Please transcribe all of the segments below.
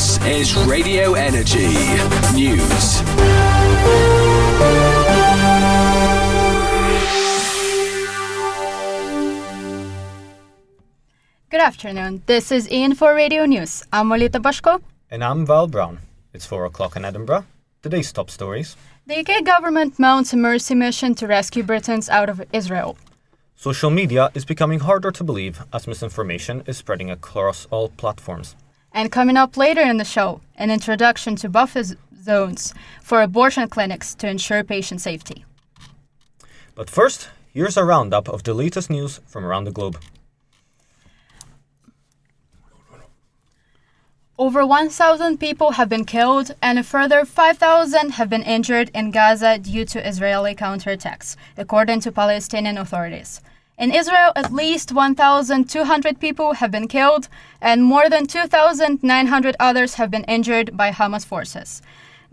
This is Radio Energy News. Good afternoon. This is EN4 Radio News. I'm Molita Bashko. And I'm Val Brown. It's 4 o'clock in Edinburgh. Today's top stories. The UK government mounts a mercy mission to rescue Britons out of Israel. Social media is becoming harder to believe as misinformation is spreading across all platforms. And coming up later in the show, an introduction to buffer zones for abortion clinics to ensure patient safety. But first, here's a roundup of the latest news from around the globe. Over 1,000 people have been killed and a further 5,000 have been injured in Gaza due to Israeli counterattacks, according to Palestinian authorities. In Israel, at least 1,200 people have been killed and more than 2,900 others have been injured by Hamas forces.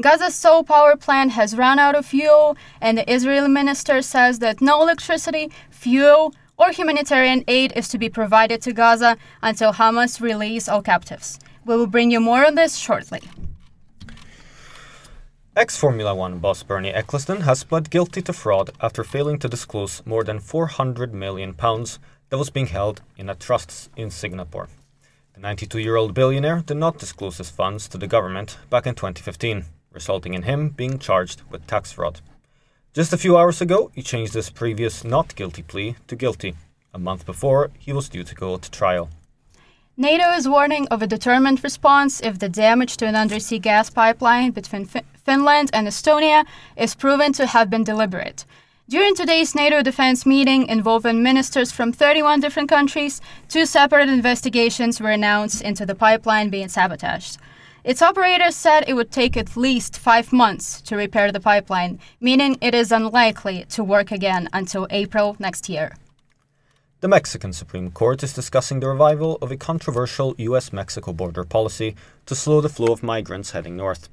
Gaza's sole power plant has run out of fuel, and the Israeli minister says that no electricity, fuel, or humanitarian aid is to be provided to Gaza until Hamas release all captives. We will bring you more on this shortly. Ex Formula One boss Bernie Ecclestone has pled guilty to fraud after failing to disclose more than 400 million pounds that was being held in a trust in Singapore. The 92 year old billionaire did not disclose his funds to the government back in 2015, resulting in him being charged with tax fraud. Just a few hours ago, he changed his previous not guilty plea to guilty. A month before, he was due to go to trial. NATO is warning of a determined response if the damage to an undersea gas pipeline between Finland and Estonia is proven to have been deliberate. During today's NATO defense meeting involving ministers from 31 different countries, two separate investigations were announced into the pipeline being sabotaged. Its operators said it would take at least five months to repair the pipeline, meaning it is unlikely to work again until April next year. The Mexican Supreme Court is discussing the revival of a controversial US Mexico border policy to slow the flow of migrants heading north.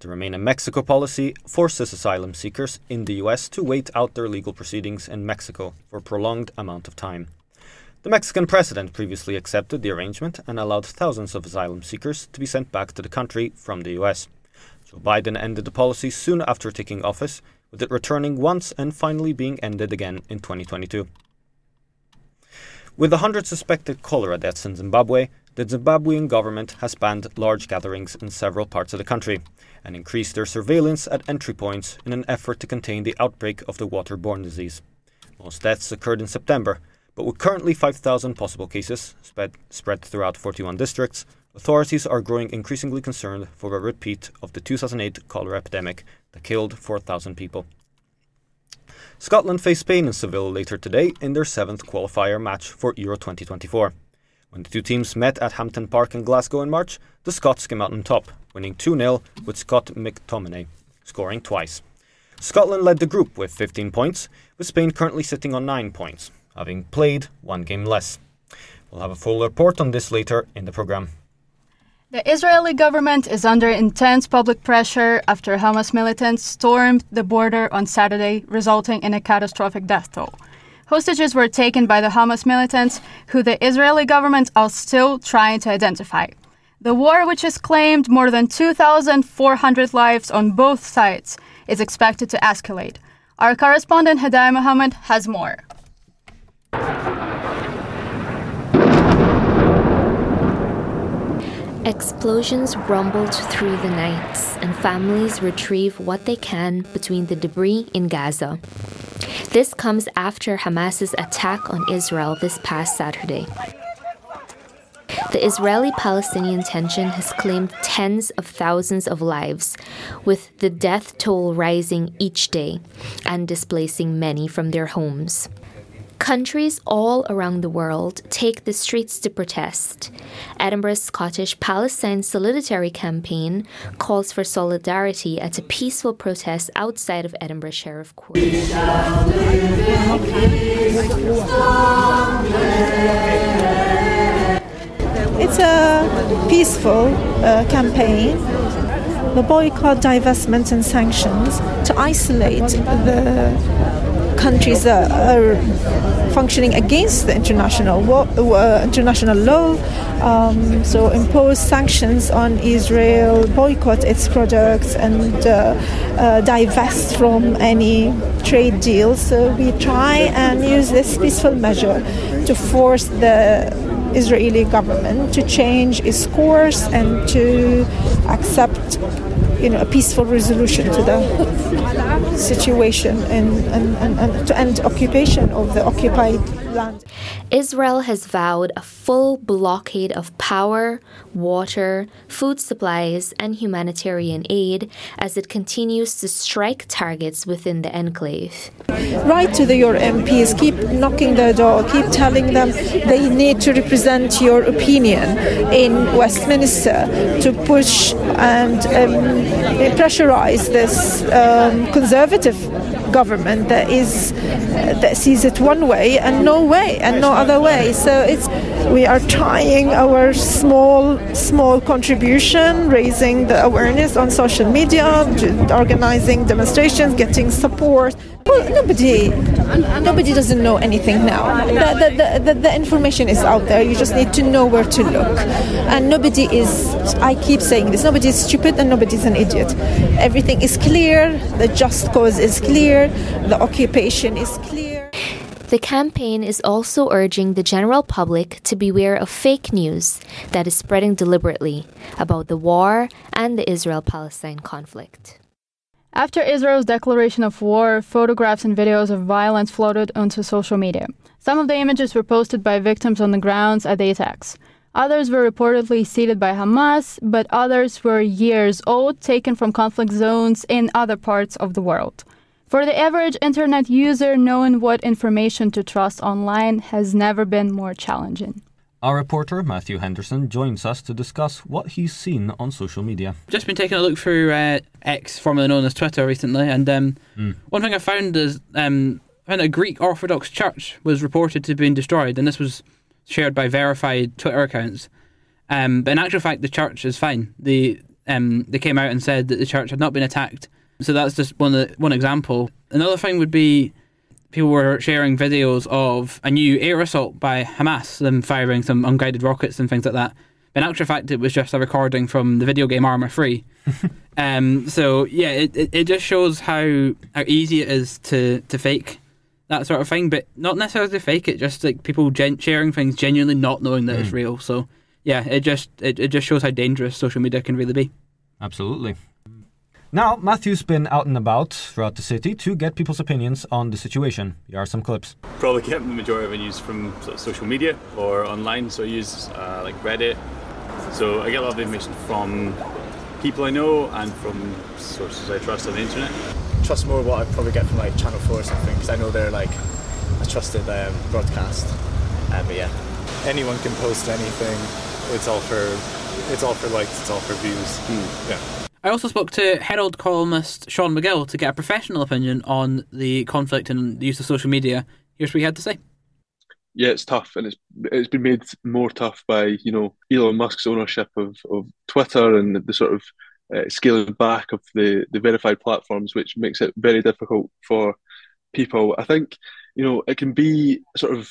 The Remain in Mexico policy forces asylum seekers in the US to wait out their legal proceedings in Mexico for a prolonged amount of time. The Mexican president previously accepted the arrangement and allowed thousands of asylum seekers to be sent back to the country from the US. Joe Biden ended the policy soon after taking office, with it returning once and finally being ended again in 2022. With 100 suspected cholera deaths in Zimbabwe, the Zimbabwean government has banned large gatherings in several parts of the country and increased their surveillance at entry points in an effort to contain the outbreak of the waterborne disease. Most deaths occurred in September, but with currently 5,000 possible cases spread, throughout 41 districts, authorities are growing increasingly concerned for a repeat of the 2008 cholera epidemic that killed 4,000 people. Scotland face Spain in Seville later today in their seventh qualifier match for Euro 2024. When the two teams met at Hampden Park in Glasgow in March, the Scots came out on top, winning 2 0 with Scott McTominay scoring twice. Scotland led the group with 15 points, with Spain currently sitting on 9 points, having played one game less. We'll have a full report on this later in the programme. The Israeli government is under intense public pressure after Hamas militants stormed the border on Saturday, resulting in a catastrophic death toll. Hostages were taken by the Hamas militants, who the Israeli government are still trying to identify. The war, which has claimed more than 2,400 lives on both sides, is expected to escalate. Our correspondent Hadai Mohammed has more. Explosions rumbled through the nights, and families retrieve what they can between the debris in Gaza. This comes after Hamas's attack on Israel this past Saturday. The Israeli Palestinian tension has claimed tens of thousands of lives, with the death toll rising each day and displacing many from their homes. Countries all around the world take the streets to protest. Edinburgh's Scottish Palestine Solidarity Campaign calls for solidarity at a peaceful protest outside of Edinburgh Sheriff Court. It's a peaceful uh, campaign. The boycott, divestment, and sanctions to isolate the countries are, are functioning against the international uh, international law. Um, so impose sanctions on Israel, boycott its products, and uh, uh, divest from any trade deals. So we try and use this peaceful measure to force the Israeli government to change its course and to accept you know, a peaceful resolution to the situation and, and, and, and to end occupation of the occupied land. Israel has vowed a full blockade of power, water, food supplies, and humanitarian aid as it continues to strike targets within the enclave. Write to the, your MPs, keep knocking their door, keep telling them they need to represent your opinion in Westminster to push and um, pressurize this um, conservative government that is that sees it one way and no way and no other way. So it's we are trying our small small contribution, raising the awareness on social media, organizing demonstrations, getting support. Well, nobody, nobody doesn't know anything now. The, the, the, the, information is out there. You just need to know where to look. And nobody is, I keep saying this, nobody is stupid and nobody is an idiot. Everything is clear, the just cause is clear, the occupation is clear. The campaign is also urging the general public to beware of fake news that is spreading deliberately about the war and the Israel Palestine conflict. After Israel's declaration of war, photographs and videos of violence floated onto social media. Some of the images were posted by victims on the grounds at the attacks. Others were reportedly seeded by Hamas, but others were years old, taken from conflict zones in other parts of the world. For the average internet user, knowing what information to trust online has never been more challenging. Our reporter, Matthew Henderson, joins us to discuss what he's seen on social media. Just been taking a look through uh, X, formerly known as Twitter, recently, and um, mm. one thing I found is um, I found a Greek Orthodox church was reported to have been destroyed, and this was shared by verified Twitter accounts. Um, but in actual fact, the church is fine. They um, they came out and said that the church had not been attacked. So that's just one one example. Another thing would be people were sharing videos of a new air assault by Hamas, them firing some unguided rockets and things like that. But in actual fact, it was just a recording from the video game Arma 3. um, so, yeah, it, it, it, just shows how, how easy it is to, to fake that sort of thing, but not necessarily fake it, just like people gen- sharing things genuinely not knowing that mm. it's real. So, yeah, it just it, it just shows how dangerous social media can really be. Absolutely. Now, Matthew's been out and about throughout the city to get people's opinions on the situation. Here are some clips. Probably get the majority of my news from sort of social media or online, so I use uh, like Reddit. So I get a lot of information from people I know and from sources I trust on the internet. Trust more what I probably get from like Channel 4 or something, because I know they're like a trusted um, broadcast. Uh, but yeah, anyone can post anything. It's all for it's all for likes. It's all for views. Mm. Yeah. I also spoke to Herald columnist Sean McGill to get a professional opinion on the conflict and the use of social media. Here's what he had to say. Yeah, it's tough, and it's it's been made more tough by you know Elon Musk's ownership of, of Twitter and the, sort of uh, scaling back of the the verified platforms, which makes it very difficult for people. I think you know it can be sort of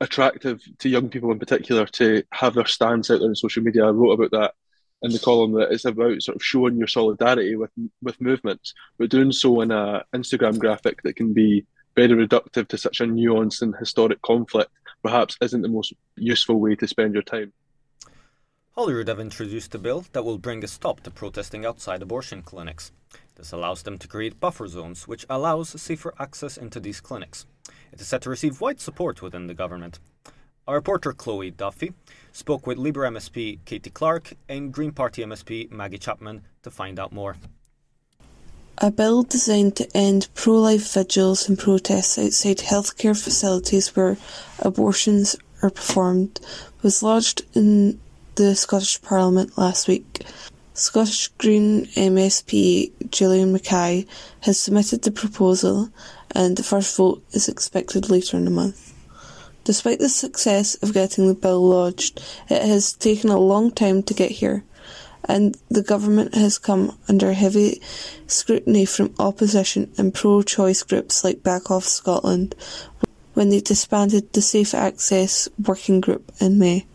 attractive to young people in particular to have their stance out there on social media. I wrote about that in the column that it's about sort of showing your solidarity with with movements, but doing so in a Instagram graphic that can be very reductive to such a nuanced and historic conflict perhaps isn't the most useful way to spend your time. Holyrood have introduced a bill that will bring a stop to protesting outside abortion clinics. This allows them to create buffer zones, which allows safer access into these clinics. It is set to receive wide support within the government. Our reporter Chloe Duffy spoke with Labour MSP Katy Clark and Green Party MSP Maggie Chapman to find out more. A bill designed to end pro life vigils and protests outside healthcare facilities where abortions are performed was lodged in the Scottish Parliament last week. Scottish Green MSP Gillian Mackay has submitted the proposal, and the first vote is expected later in the month. Despite the success of getting the bill lodged, it has taken a long time to get here. and the government has come under heavy scrutiny from opposition and pro choice groups like Back Off Scotland when they disbanded the Safe Access Working Group in May.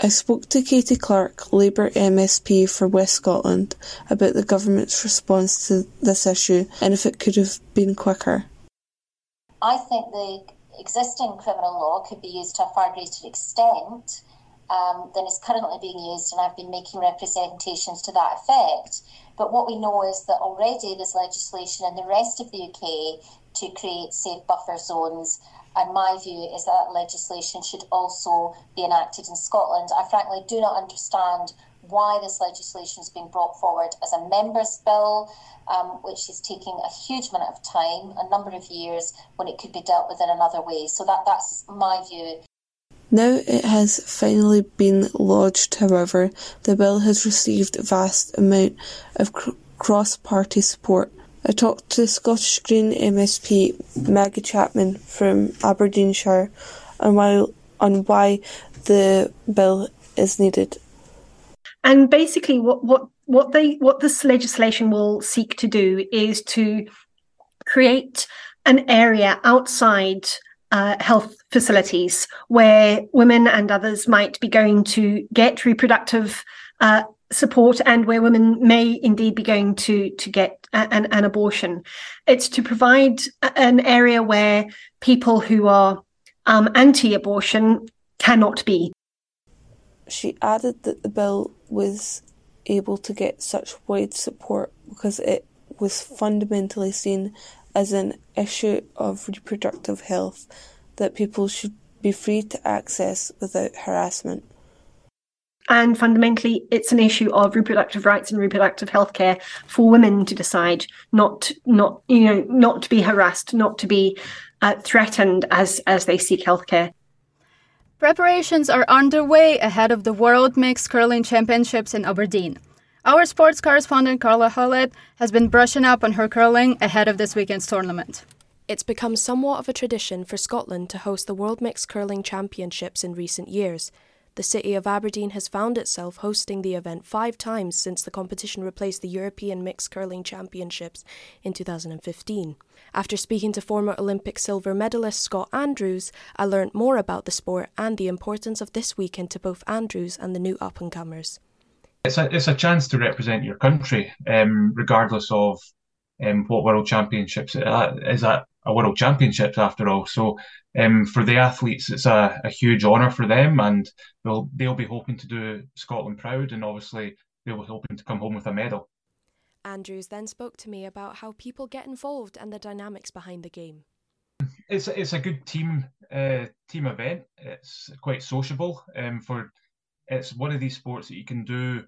I spoke to Katy Clark, Labour MSP for West Scotland, about the government's response to this issue and if it could have been quicker. I think the existing criminal law could be used to a far greater extent um, than is currently being used, and I've been making representations to that effect. But what we know is that already there's legislation in the rest of the UK to create safe buffer zones and my view is that legislation should also be enacted in Scotland. I frankly do not understand why this legislation is being brought forward as a members' bill, um, which is taking a huge amount of time, a number of years, when it could be dealt with in another way. So that, that's my view. Now it has finally been lodged, however, the bill has received a vast amount of cr- cross-party support. I talked to Scottish Green MSP Maggie Chapman from Aberdeenshire on why, on why the bill is needed. And basically, what, what, what, they, what this legislation will seek to do is to create an area outside uh, health facilities where women and others might be going to get reproductive uh, support and where women may indeed be going to to get an, an abortion. It's to provide an area where people who are um, anti-abortion cannot be. She added that the bill was able to get such wide support because it was fundamentally seen as an issue of reproductive health that people should be free to access without harassment. And fundamentally, it's an issue of reproductive rights and reproductive health care for women to decide, not not you know not to be harassed, not to be uh, threatened as as they seek health care. Preparations are underway ahead of the World Mixed Curling Championships in Aberdeen. Our sports correspondent Carla Hallett has been brushing up on her curling ahead of this weekend's tournament. It's become somewhat of a tradition for Scotland to host the World Mixed Curling Championships in recent years. The city of Aberdeen has found itself hosting the event five times since the competition replaced the European Mixed Curling Championships in 2015. After speaking to former Olympic silver medalist Scott Andrews, I learned more about the sport and the importance of this weekend to both Andrews and the new up and comers. It's a, it's a chance to represent your country, um, regardless of um, what World Championships is at a World Championships after all. So um, for the athletes, it's a, a huge honour for them, and they'll they'll be hoping to do Scotland proud, and obviously they'll be hoping to come home with a medal. Andrews then spoke to me about how people get involved and the dynamics behind the game. It's it's a good team uh, team event. It's quite sociable. Um, for it's one of these sports that you can do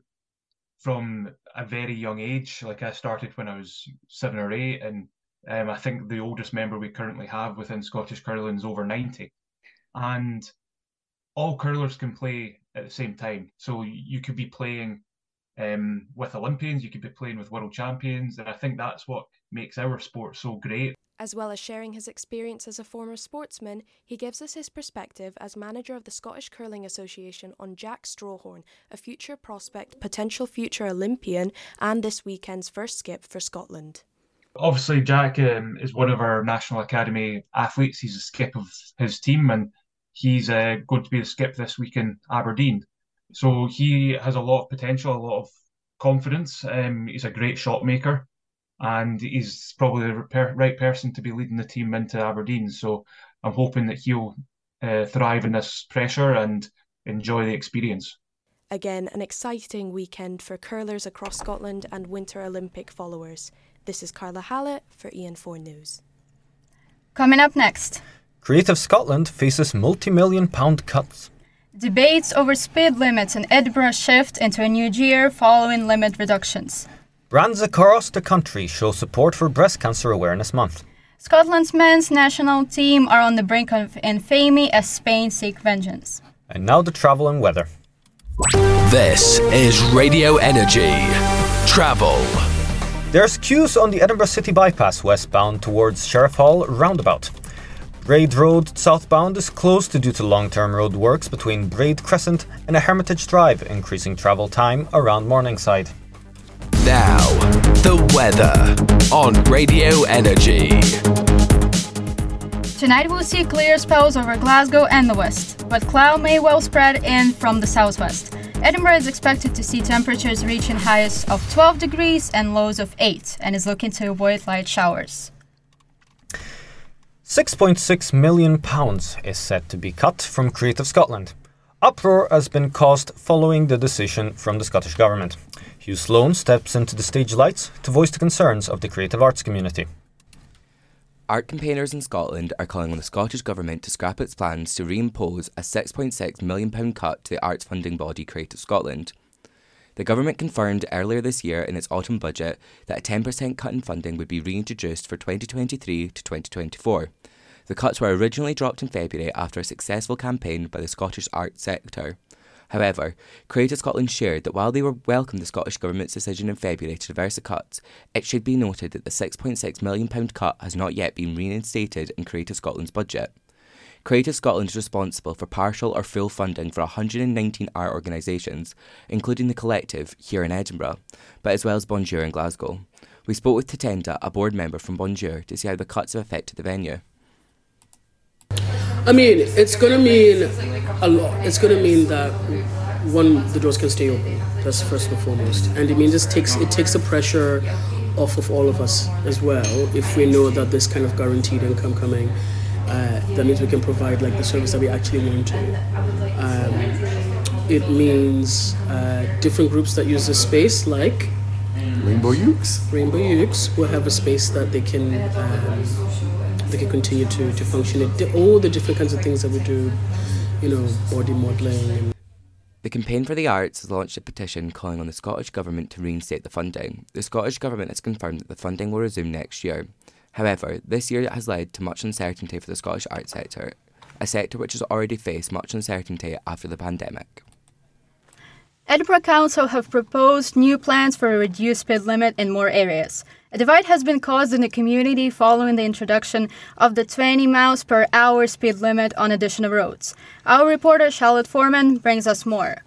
from a very young age. Like I started when I was seven or eight, and um, I think the oldest member we currently have within Scottish curling is over 90. And all curlers can play at the same time. So you could be playing um, with Olympians, you could be playing with world champions. And I think that's what makes our sport so great. As well as sharing his experience as a former sportsman, he gives us his perspective as manager of the Scottish Curling Association on Jack Strawhorn, a future prospect, potential future Olympian, and this weekend's first skip for Scotland. Obviously, Jack um, is one of our National Academy athletes. He's a skip of his team, and he's uh, going to be the skip this week in Aberdeen. So he has a lot of potential, a lot of confidence. Um, he's a great shot maker, and he's probably the right person to be leading the team into Aberdeen. So I'm hoping that he'll uh, thrive in this pressure and enjoy the experience. Again, an exciting weekend for curlers across Scotland and Winter Olympic followers. This is Carla Hallett for EN4 News. Coming up next Creative Scotland faces multi million pound cuts. Debates over speed limits in Edinburgh shift into a new year following limit reductions. Brands across the country show support for Breast Cancer Awareness Month. Scotland's men's national team are on the brink of infamy as Spain seek vengeance. And now the travel and weather. This is Radio Energy. Travel. There's queues on the Edinburgh City Bypass westbound towards Sheriffhall roundabout. Braid Road southbound is closed due to long term road works between Braid Crescent and a Hermitage Drive, increasing travel time around Morningside. Now, the weather on Radio Energy. Tonight we'll see clear spells over Glasgow and the west, but cloud may well spread in from the southwest. Edinburgh is expected to see temperatures reaching highs of 12 degrees and lows of 8 and is looking to avoid light showers. £6.6 million is set to be cut from Creative Scotland. Uproar has been caused following the decision from the Scottish Government. Hugh Sloan steps into the stage lights to voice the concerns of the creative arts community. Art campaigners in Scotland are calling on the Scottish Government to scrap its plans to reimpose a £6.6 million cut to the arts funding body Creative Scotland. The government confirmed earlier this year in its autumn budget that a 10% cut in funding would be reintroduced for 2023 to 2024. The cuts were originally dropped in February after a successful campaign by the Scottish arts sector. However, Creative Scotland shared that while they were welcomed the Scottish Government's decision in February to reverse the cuts, it should be noted that the £6.6 million cut has not yet been reinstated in Creative Scotland's budget. Creative Scotland is responsible for partial or full funding for 119 art organisations, including the Collective here in Edinburgh, but as well as Bonjour in Glasgow. We spoke with Tatenda, a board member from Bonjour, to see how the cuts have affected the venue. I mean, it's going to mean a lot. It's going to mean that one, the doors can stay open. That's first and foremost, and it means it takes it takes the pressure off of all of us as well. If we know that this kind of guaranteed income coming, uh, that means we can provide like the service that we actually want to. Um, it means uh, different groups that use the space, like Rainbow Ukes. Rainbow Ukes, will have a space that they can um, they can continue to, to function. It, all the different kinds of things that we do, you know, body modelling. The Campaign for the Arts has launched a petition calling on the Scottish Government to reinstate the funding. The Scottish Government has confirmed that the funding will resume next year. However, this year has led to much uncertainty for the Scottish arts sector, a sector which has already faced much uncertainty after the pandemic. Edinburgh Council have proposed new plans for a reduced speed limit in more areas. A divide has been caused in the community following the introduction of the 20 miles per hour speed limit on additional roads. Our reporter Charlotte Foreman brings us more.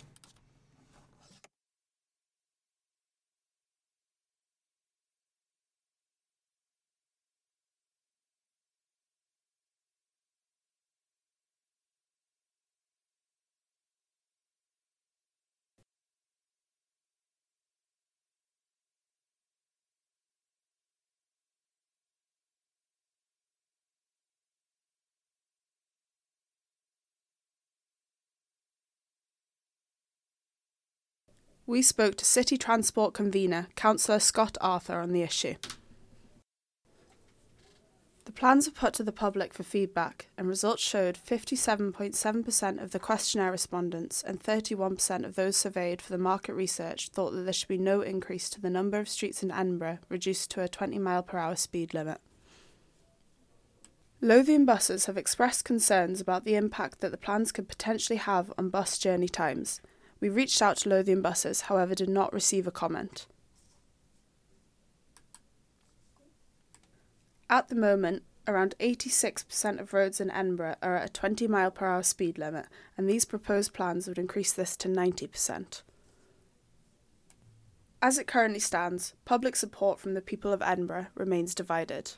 We spoke to City Transport convener Councillor Scott Arthur on the issue. The plans were put to the public for feedback, and results showed 57.7% of the questionnaire respondents and 31% of those surveyed for the market research thought that there should be no increase to the number of streets in Edinburgh reduced to a 20 mile per hour speed limit. Lothian buses have expressed concerns about the impact that the plans could potentially have on bus journey times, we reached out to Lothian Buses, however, did not receive a comment. At the moment, around 86% of roads in Edinburgh are at a 20 mile per hour speed limit, and these proposed plans would increase this to 90%. As it currently stands, public support from the people of Edinburgh remains divided.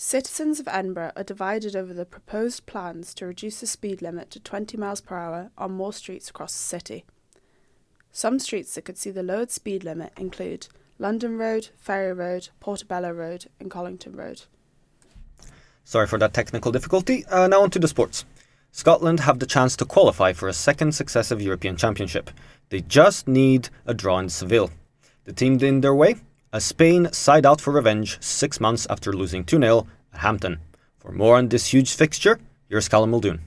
Citizens of Edinburgh are divided over the proposed plans to reduce the speed limit to 20 miles per hour on more streets across the city. Some streets that could see the lowered speed limit include London Road, Ferry Road, Portobello Road, and Colinton Road. Sorry for that technical difficulty. Uh, now on to the sports. Scotland have the chance to qualify for a second successive European Championship. They just need a draw in Seville. The team in their way as Spain side out for revenge six months after losing 2 0 at Hampden. For more on this huge fixture, here's Callum Muldoon.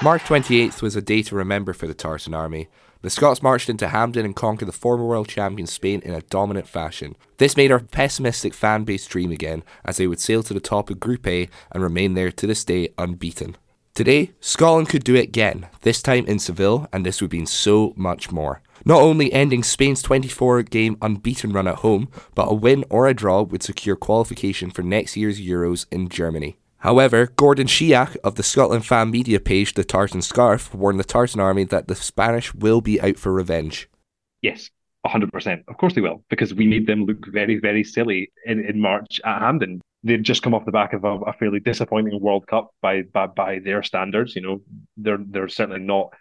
March 28th was a day to remember for the Tartan Army. The Scots marched into Hampden and conquered the former world champion Spain in a dominant fashion. This made our pessimistic fan base dream again, as they would sail to the top of Group A and remain there to this day unbeaten. Today, Scotland could do it again, this time in Seville, and this would mean so much more. not only ending Spain's 24 game unbeaten run at home, but a win or a draw would secure qualification for next year's Euros in Germany. However, Gordon Shiak of the Scotland fan media page The Tartan Scarf warned the Tartan Army that the Spanish will be out for revenge. Yes, 100%. Of course they will, because we made them look very, very silly in, in March at Hampden. They've just come off the back of a, a fairly disappointing World Cup by, by by their standards. You know, they're they're certainly not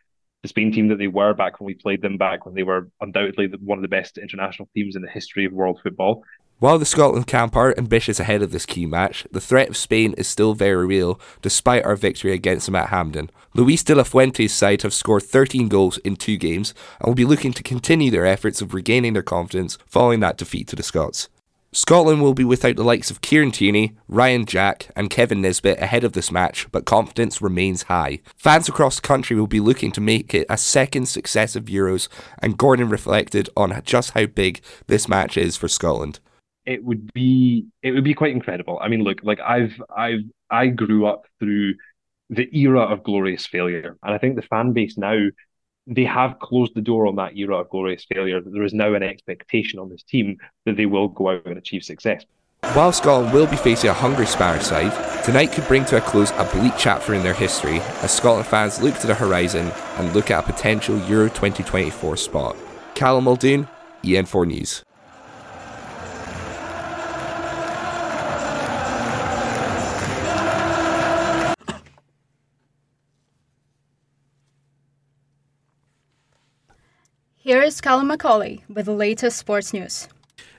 the Spain team that they were back when we played them back when they were undoubtedly one of the best international teams in the history of world football. While the Scotland camp are ambitious ahead of this key match, the threat of Spain is still very real, despite our victory against them at Hampden. Luis de la Fuente's side have scored 13 goals in two games and will be looking to continue their efforts of regaining their confidence following that defeat to the Scots. Scotland will be without the likes of Kieran Tierney, Ryan Jack, and Kevin Nisbet ahead of this match, but confidence remains high. Fans across the country will be looking to make it a second successive Euros, and Gordon reflected on just how big this match is for Scotland it would be it would be quite incredible. I mean, look, like I've I've I grew up through the era of glorious failure, and I think the fan base now they have closed the door on that era of glorious failure. There is now an expectation on this team that they will go out and achieve success. While Scotland will be facing a hungry Spanish side, tonight could bring to a close a bleak chapter in their history as Scotland fans look to the horizon and look at a potential Euro 2024 spot. Callum Muldoon, EN4 News. Here is Callum Macaulay with the latest sports news.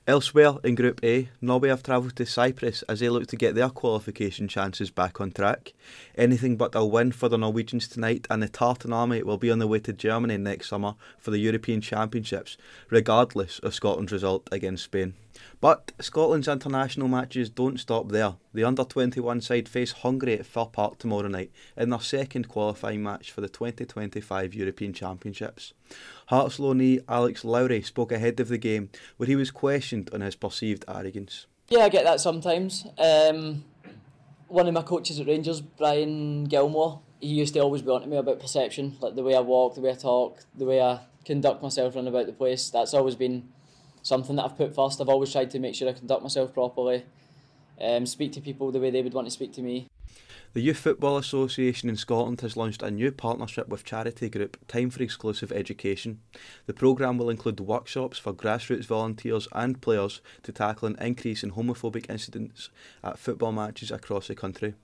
Elsewhere in Group A, Norway have travelled to Cyprus as they look to get their qualification chances back on track. Anything but a win for the Norwegians tonight, and the Tartan Army will be on the way to Germany next summer for the European Championships, regardless of Scotland's result against Spain. But Scotland's international matches don't stop there. The under 21 side face Hungary at Fir Park tomorrow night in their second qualifying match for the 2025 European Championships. Hearts loanee Alex Lowry spoke ahead of the game where he was questioned on his perceived arrogance. Yeah, I get that sometimes. Um, one of my coaches at Rangers, Brian Gilmore, he used to always be on to me about perception, like the way I walk, the way I talk, the way I conduct myself around about the place. That's always been something that I've put first. I've always tried to make sure I conduct myself properly, um, speak to people the way they would want to speak to me. The Youth Football Association in Scotland has launched a new partnership with charity group Time for Inclusive Education. The programme will include workshops for grassroots volunteers and players to tackle an increase in homophobic incidents at football matches across the country.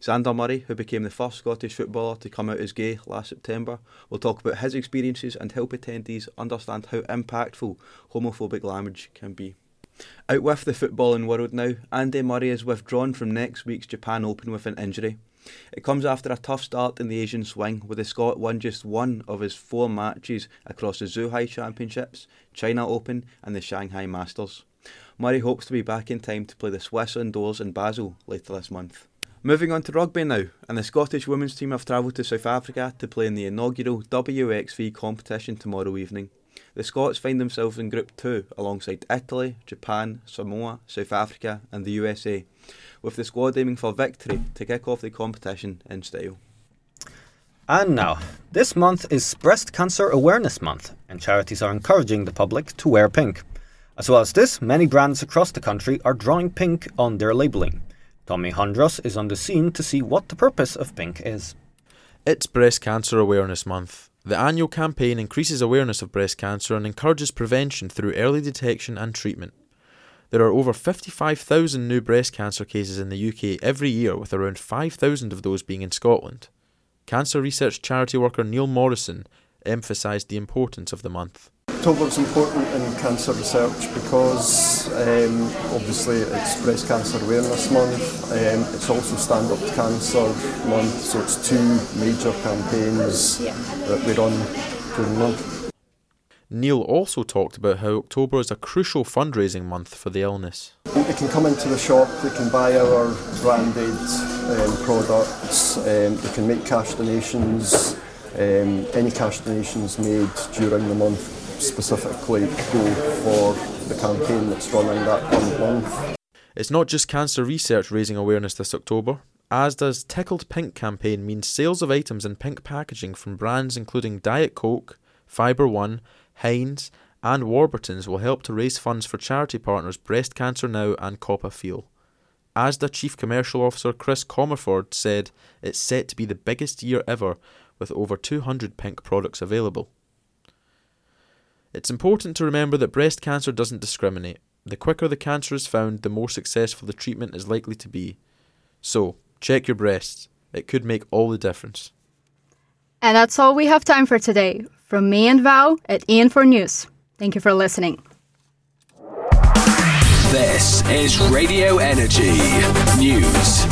Zander Murray, who became the first Scottish footballer to come out as gay last September, will talk about his experiences and help attendees understand how impactful homophobic language can be. Out with the footballing world now, Andy Murray is withdrawn from next week's Japan Open with an injury. It comes after a tough start in the Asian swing, with the Scot won just one of his four matches across the Zhuhai Championships, China Open, and the Shanghai Masters. Murray hopes to be back in time to play the Swiss indoors in Basel later this month. Moving on to rugby now, and the Scottish women's team have travelled to South Africa to play in the inaugural WXV competition tomorrow evening. The Scots find themselves in Group 2 alongside Italy, Japan, Samoa, South Africa, and the USA, with the squad aiming for victory to kick off the competition in style. And now, this month is Breast Cancer Awareness Month, and charities are encouraging the public to wear pink. As well as this, many brands across the country are drawing pink on their labelling. Tommy Hundros is on the scene to see what the purpose of Pink is. It's Breast Cancer Awareness Month. The annual campaign increases awareness of breast cancer and encourages prevention through early detection and treatment. There are over 55,000 new breast cancer cases in the UK every year, with around 5,000 of those being in Scotland. Cancer research charity worker Neil Morrison emphasised the importance of the month. October is important in cancer research because um, obviously it's Breast Cancer Awareness Month, um, it's also Stand Up to Cancer Month, so it's two major campaigns yeah. that we run during the month. Neil also talked about how October is a crucial fundraising month for the illness. They can come into the shop, they can buy our branded um, products, um, they can make cash donations. Um, any cash donations made during the month specifically go for the campaign that's running that month. It's not just cancer research raising awareness this October. Asda's Tickled Pink campaign means sales of items in pink packaging from brands including Diet Coke, Fibre One, Heinz, and Warburton's will help to raise funds for charity partners Breast Cancer Now and CoppaFeel. ASDA Chief Commercial Officer Kris Comerford said it's set to be the biggest year ever with over 200 pink products available. It's important to remember that breast cancer doesn't discriminate. The quicker the cancer is found, the more successful the treatment is likely to be. So, check your breasts. It could make all the difference. And that's all we have time for today. From me and Val at EN4 News. Thank you for listening. This is Radio Energy News.